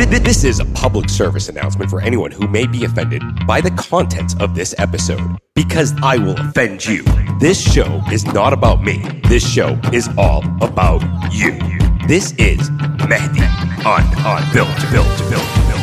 This is a public service announcement for anyone who may be offended by the contents of this episode, because I will offend you. This show is not about me. This show is all about you. This is Mahdi on on built built built built.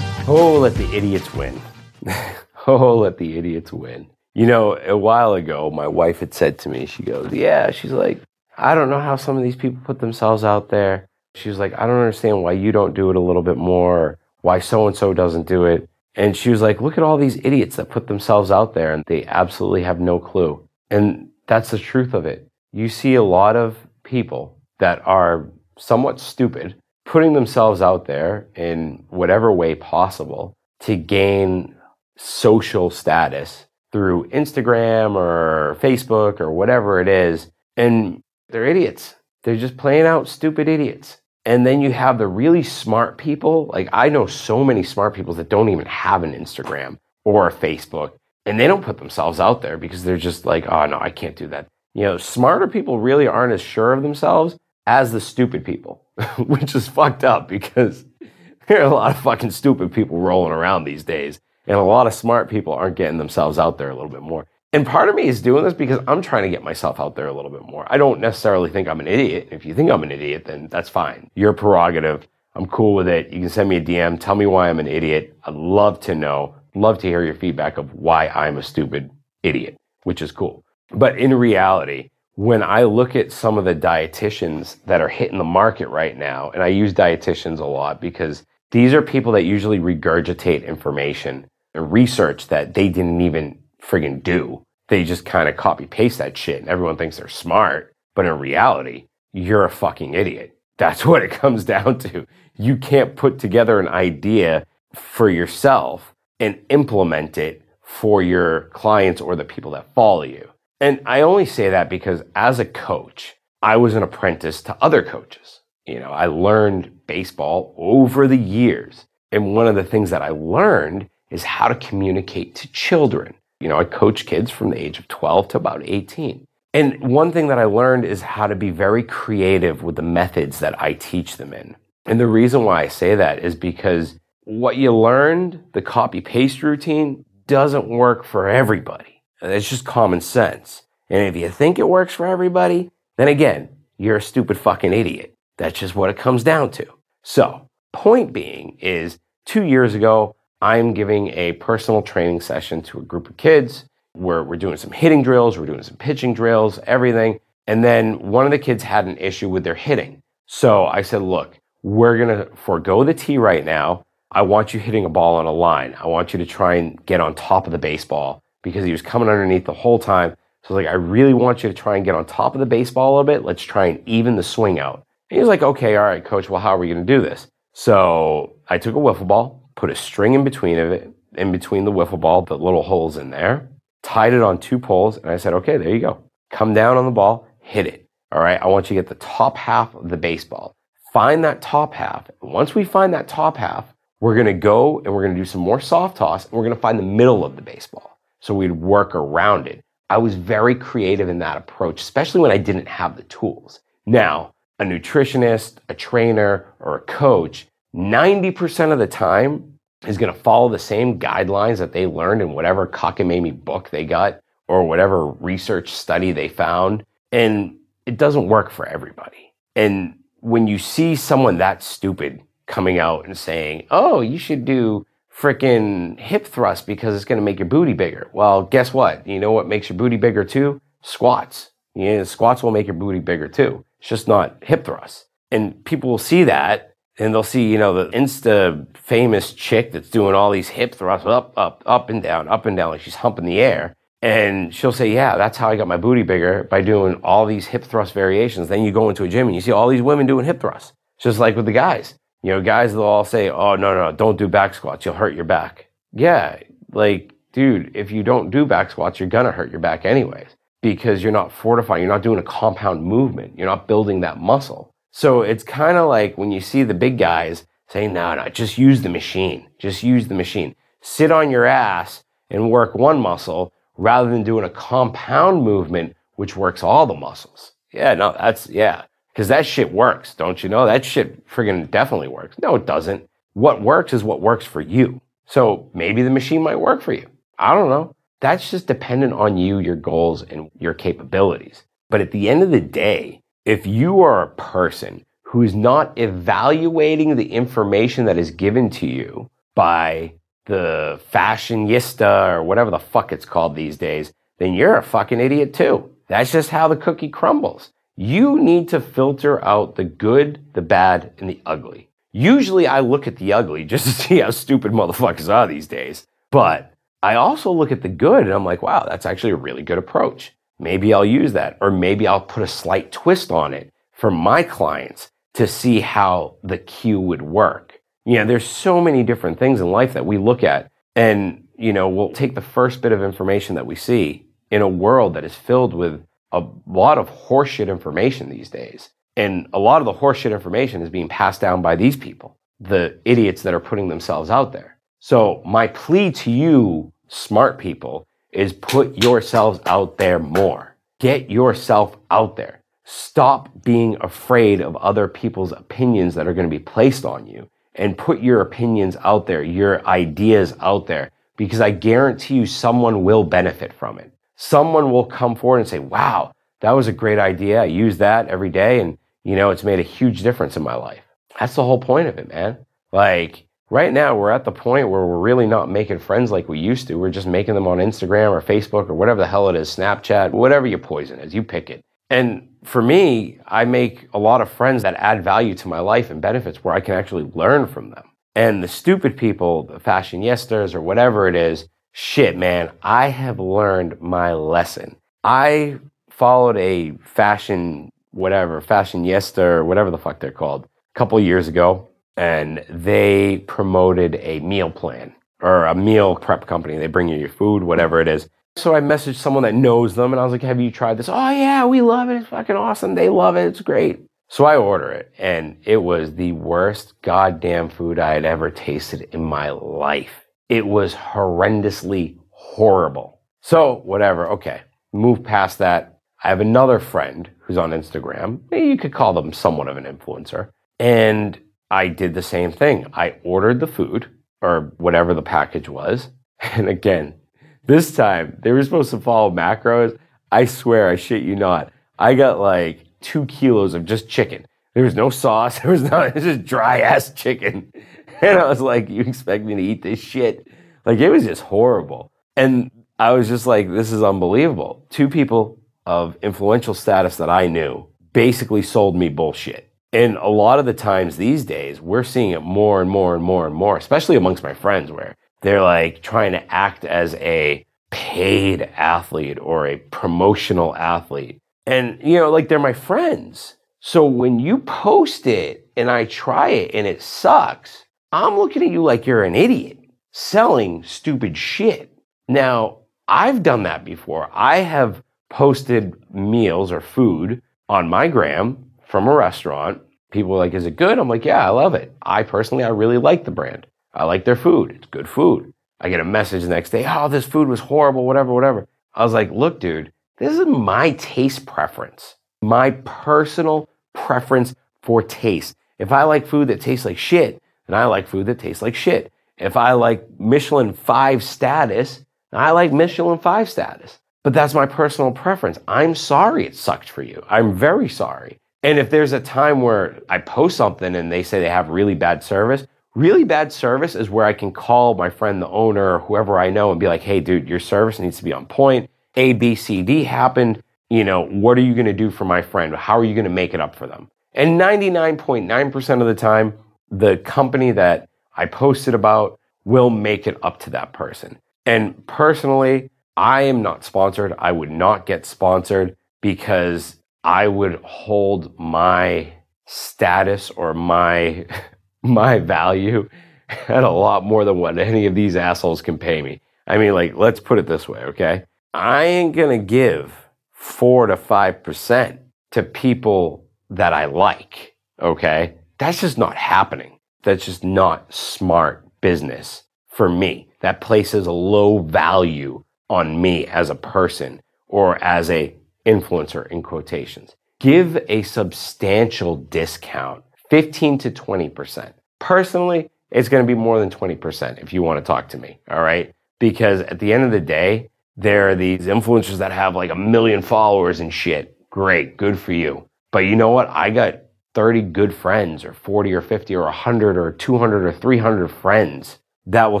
Oh, let the idiots win. oh, let the idiots win. You know, a while ago, my wife had said to me, she goes, Yeah, she's like, I don't know how some of these people put themselves out there. She was like, I don't understand why you don't do it a little bit more, why so and so doesn't do it. And she was like, Look at all these idiots that put themselves out there and they absolutely have no clue. And that's the truth of it. You see a lot of people that are somewhat stupid putting themselves out there in whatever way possible to gain social status through Instagram or Facebook or whatever it is. And they're idiots. They're just playing out stupid idiots. And then you have the really smart people. Like I know so many smart people that don't even have an Instagram or a Facebook and they don't put themselves out there because they're just like, oh no, I can't do that. You know, smarter people really aren't as sure of themselves as the stupid people, which is fucked up because there are a lot of fucking stupid people rolling around these days. And a lot of smart people aren't getting themselves out there a little bit more. And part of me is doing this because I'm trying to get myself out there a little bit more. I don't necessarily think I'm an idiot. If you think I'm an idiot, then that's fine. Your prerogative. I'm cool with it. You can send me a DM. Tell me why I'm an idiot. I'd love to know. Love to hear your feedback of why I'm a stupid idiot, which is cool. But in reality, when I look at some of the dietitians that are hitting the market right now, and I use dietitians a lot because these are people that usually regurgitate information research that they didn't even friggin' do. They just kind of copy paste that shit and everyone thinks they're smart. But in reality, you're a fucking idiot. That's what it comes down to. You can't put together an idea for yourself and implement it for your clients or the people that follow you. And I only say that because as a coach, I was an apprentice to other coaches. You know, I learned baseball over the years. And one of the things that I learned is how to communicate to children. You know, I coach kids from the age of 12 to about 18. And one thing that I learned is how to be very creative with the methods that I teach them in. And the reason why I say that is because what you learned, the copy paste routine, doesn't work for everybody. It's just common sense. And if you think it works for everybody, then again, you're a stupid fucking idiot. That's just what it comes down to. So, point being is two years ago, I'm giving a personal training session to a group of kids where we're doing some hitting drills, we're doing some pitching drills, everything. And then one of the kids had an issue with their hitting. So I said, look, we're going to forego the tee right now. I want you hitting a ball on a line. I want you to try and get on top of the baseball because he was coming underneath the whole time. So I was like, I really want you to try and get on top of the baseball a little bit. Let's try and even the swing out. And he was like, okay, all right, coach. Well, how are we going to do this? So I took a wiffle ball, put a string in between of it, in between the wiffle ball, the little holes in there, tied it on two poles, and I said, okay, there you go. Come down on the ball, hit it. All right, I want you to get the top half of the baseball. Find that top half. Once we find that top half, we're gonna go and we're gonna do some more soft toss, and we're gonna find the middle of the baseball. So we'd work around it. I was very creative in that approach, especially when I didn't have the tools. Now, a nutritionist, a trainer, or a coach 90% of the time is going to follow the same guidelines that they learned in whatever cockamamie book they got or whatever research study they found. And it doesn't work for everybody. And when you see someone that stupid coming out and saying, oh, you should do freaking hip thrust because it's going to make your booty bigger. Well, guess what? You know what makes your booty bigger too? Squats. Yeah, squats will make your booty bigger too. It's just not hip thrusts. And people will see that and they'll see, you know, the Insta famous chick that's doing all these hip thrusts up, up, up and down, up and down, like she's humping the air. And she'll say, Yeah, that's how I got my booty bigger by doing all these hip thrust variations. Then you go into a gym and you see all these women doing hip thrusts. Just like with the guys. You know, guys, they'll all say, Oh, no, no, don't do back squats. You'll hurt your back. Yeah, like, dude, if you don't do back squats, you're going to hurt your back anyways because you're not fortifying. You're not doing a compound movement. You're not building that muscle. So it's kind of like when you see the big guys saying, no, no, just use the machine. Just use the machine. Sit on your ass and work one muscle rather than doing a compound movement, which works all the muscles. Yeah, no, that's, yeah. Because that shit works, don't you know? That shit friggin' definitely works. No, it doesn't. What works is what works for you. So maybe the machine might work for you. I don't know. That's just dependent on you, your goals, and your capabilities. But at the end of the day, if you are a person who is not evaluating the information that is given to you by the fashionista or whatever the fuck it's called these days, then you're a fucking idiot too. That's just how the cookie crumbles. You need to filter out the good, the bad, and the ugly. Usually I look at the ugly just to see how stupid motherfuckers are these days. But I also look at the good and I'm like, wow, that's actually a really good approach. Maybe I'll use that. Or maybe I'll put a slight twist on it for my clients to see how the cue would work. You know, there's so many different things in life that we look at and, you know, we'll take the first bit of information that we see in a world that is filled with a lot of horseshit information these days. And a lot of the horseshit information is being passed down by these people, the idiots that are putting themselves out there. So my plea to you, smart people, is put yourselves out there more. Get yourself out there. Stop being afraid of other people's opinions that are going to be placed on you and put your opinions out there, your ideas out there, because I guarantee you someone will benefit from it. Someone will come forward and say, wow, that was a great idea. I use that every day and, you know, it's made a huge difference in my life. That's the whole point of it, man. Like, right now we're at the point where we're really not making friends like we used to. We're just making them on Instagram or Facebook or whatever the hell it is, Snapchat, whatever your poison is, you pick it. And for me, I make a lot of friends that add value to my life and benefits where I can actually learn from them. And the stupid people, the fashion yesters or whatever it is, shit, man, I have learned my lesson. I followed a fashion, whatever, fashionista or whatever the fuck they're called a couple years ago and they promoted a meal plan or a meal prep company. They bring you your food, whatever it is. So I messaged someone that knows them and I was like, Have you tried this? Oh, yeah, we love it. It's fucking awesome. They love it. It's great. So I order it and it was the worst goddamn food I had ever tasted in my life. It was horrendously horrible. So whatever. Okay. Move past that. I have another friend who's on Instagram. You could call them somewhat of an influencer. And I did the same thing. I ordered the food or whatever the package was. And again, this time they were supposed to follow macros. I swear, I shit you not. I got like two kilos of just chicken. There was no sauce. There was no, it was just dry ass chicken. And I was like, you expect me to eat this shit? Like it was just horrible. And I was just like, this is unbelievable. Two people of influential status that I knew basically sold me bullshit. And a lot of the times these days, we're seeing it more and more and more and more, especially amongst my friends, where they're like trying to act as a paid athlete or a promotional athlete. And, you know, like they're my friends. So when you post it and I try it and it sucks, I'm looking at you like you're an idiot selling stupid shit. Now, I've done that before. I have posted meals or food on my gram from a restaurant. People are like, is it good? I'm like, yeah, I love it. I personally, I really like the brand. I like their food. It's good food. I get a message the next day, oh, this food was horrible, whatever, whatever. I was like, look, dude, this is my taste preference, my personal preference for taste. If I like food that tastes like shit, then I like food that tastes like shit. If I like Michelin 5 status, I like Michelin 5 status. But that's my personal preference. I'm sorry it sucked for you. I'm very sorry. And if there's a time where I post something and they say they have really bad service, really bad service is where I can call my friend, the owner, or whoever I know and be like, hey, dude, your service needs to be on point. A, B, C, D happened. You know, what are you going to do for my friend? How are you going to make it up for them? And 99.9% of the time, the company that I posted about will make it up to that person. And personally, I am not sponsored. I would not get sponsored because I would hold my status or my my value at a lot more than what any of these assholes can pay me. I mean, like, let's put it this way, okay? I ain't gonna give four to five percent to people that I like, okay? That's just not happening. That's just not smart business for me. That places a low value on me as a person or as a influencer in quotations. give a substantial discount, 15 to 20%. Personally, it's going to be more than 20% if you want to talk to me. All right. Because at the end of the day, there are these influencers that have like a million followers and shit. Great. Good for you. But you know what? I got 30 good friends or 40 or 50 or 100 or 200 or 300 friends that will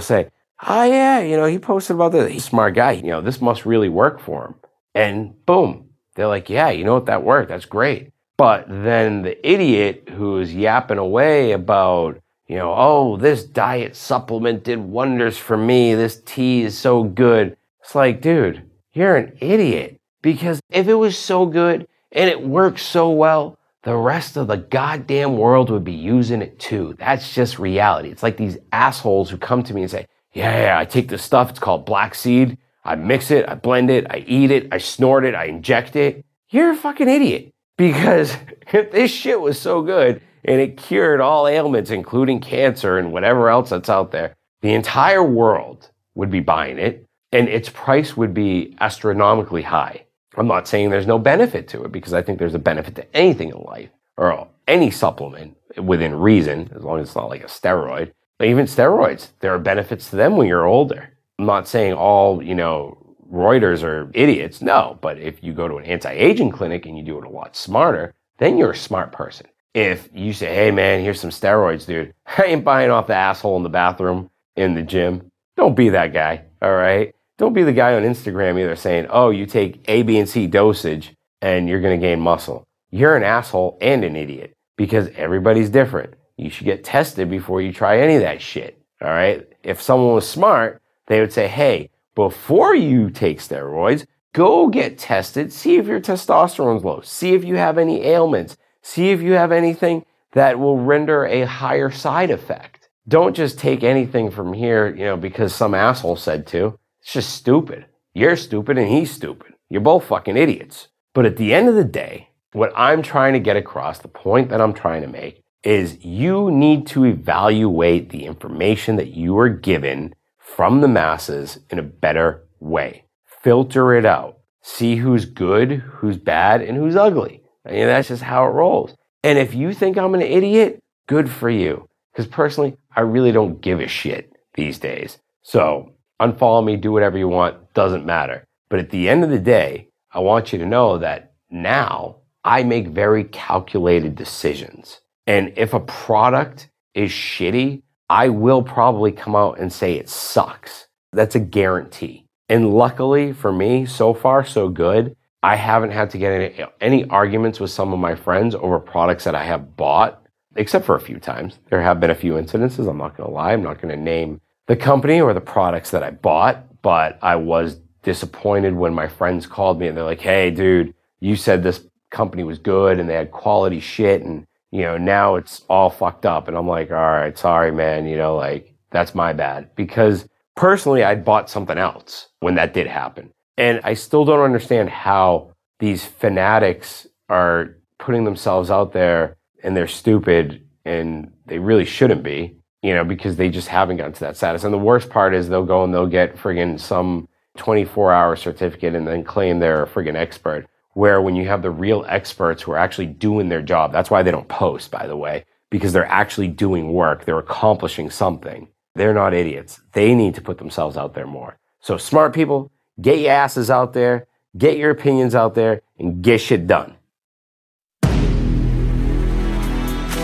say, oh yeah, you know, he posted about this. He's a smart guy. You know, this must really work for him. And boom, they're like, yeah, you know what? That worked. That's great. But then the idiot who's yapping away about, you know, oh, this diet supplement did wonders for me. This tea is so good. It's like, dude, you're an idiot. Because if it was so good and it works so well, the rest of the goddamn world would be using it too. That's just reality. It's like these assholes who come to me and say, yeah, yeah, I take this stuff. It's called black seed. I mix it, I blend it, I eat it, I snort it, I inject it. You're a fucking idiot because if this shit was so good and it cured all ailments, including cancer and whatever else that's out there. The entire world would be buying it and its price would be astronomically high. I'm not saying there's no benefit to it because I think there's a benefit to anything in life or any supplement within reason, as long as it's not like a steroid. But even steroids, there are benefits to them when you're older. I'm not saying all, you know, roiders are idiots. No, but if you go to an anti-aging clinic and you do it a lot smarter, then you're a smart person. If you say, hey man, here's some steroids, dude, I ain't buying off the asshole in the bathroom in the gym. Don't be that guy, all right? Don't be the guy on Instagram either saying, oh, you take A, B, and C dosage and you're going to gain muscle. You're an asshole and an idiot because everybody's different. You should get tested before you try any of that shit. All right. If someone was smart, they would say, hey, before you take steroids, go get tested. See if your testosterone's low. See if you have any ailments. See if you have anything that will render a higher side effect. Don't just take anything from here, you know, because some asshole said to. It's just stupid. You're stupid and he's stupid. You're both fucking idiots. But at the end of the day, what I'm trying to get across, the point that I'm trying to make, is you need to evaluate the information that you are given from the masses in a better way. Filter it out. See who's good, who's bad, and who's ugly. I mean, that's just how it rolls. And if you think I'm an idiot, good for you. Because personally, I really don't give a shit these days. So unfollow me, do whatever you want, doesn't matter. But at the end of the day, I want you to know that now I make very calculated decisions. And if a product is shitty, I will probably come out and say it sucks. That's a guarantee. And luckily for me, so far, so good. I haven't had to get any, any arguments with some of my friends over products that I have bought, except for a few times. There have been a few incidences. I'm not going to lie. I'm not going to name the company or the products that I bought, but I was disappointed when my friends called me and they're like, Hey, dude, you said this company was good and they had quality shit. And, you know, now it's all fucked up. And I'm like, all right, sorry, man. You know, like that's my bad because personally, I'd bought something else when that did happen. And I still don't understand how these fanatics are putting themselves out there and they're stupid and they really shouldn't be you know, because they just haven't gotten to that status. And the worst part is they'll go and they'll get friggin' some 24 hour certificate and then claim they're a friggin' expert. Where when you have the real experts who are actually doing their job, that's why they don't post, by the way, because they're actually doing work. They're accomplishing something. They're not idiots. They need to put themselves out there more. So smart people, get your asses out there, get your opinions out there, and get shit done.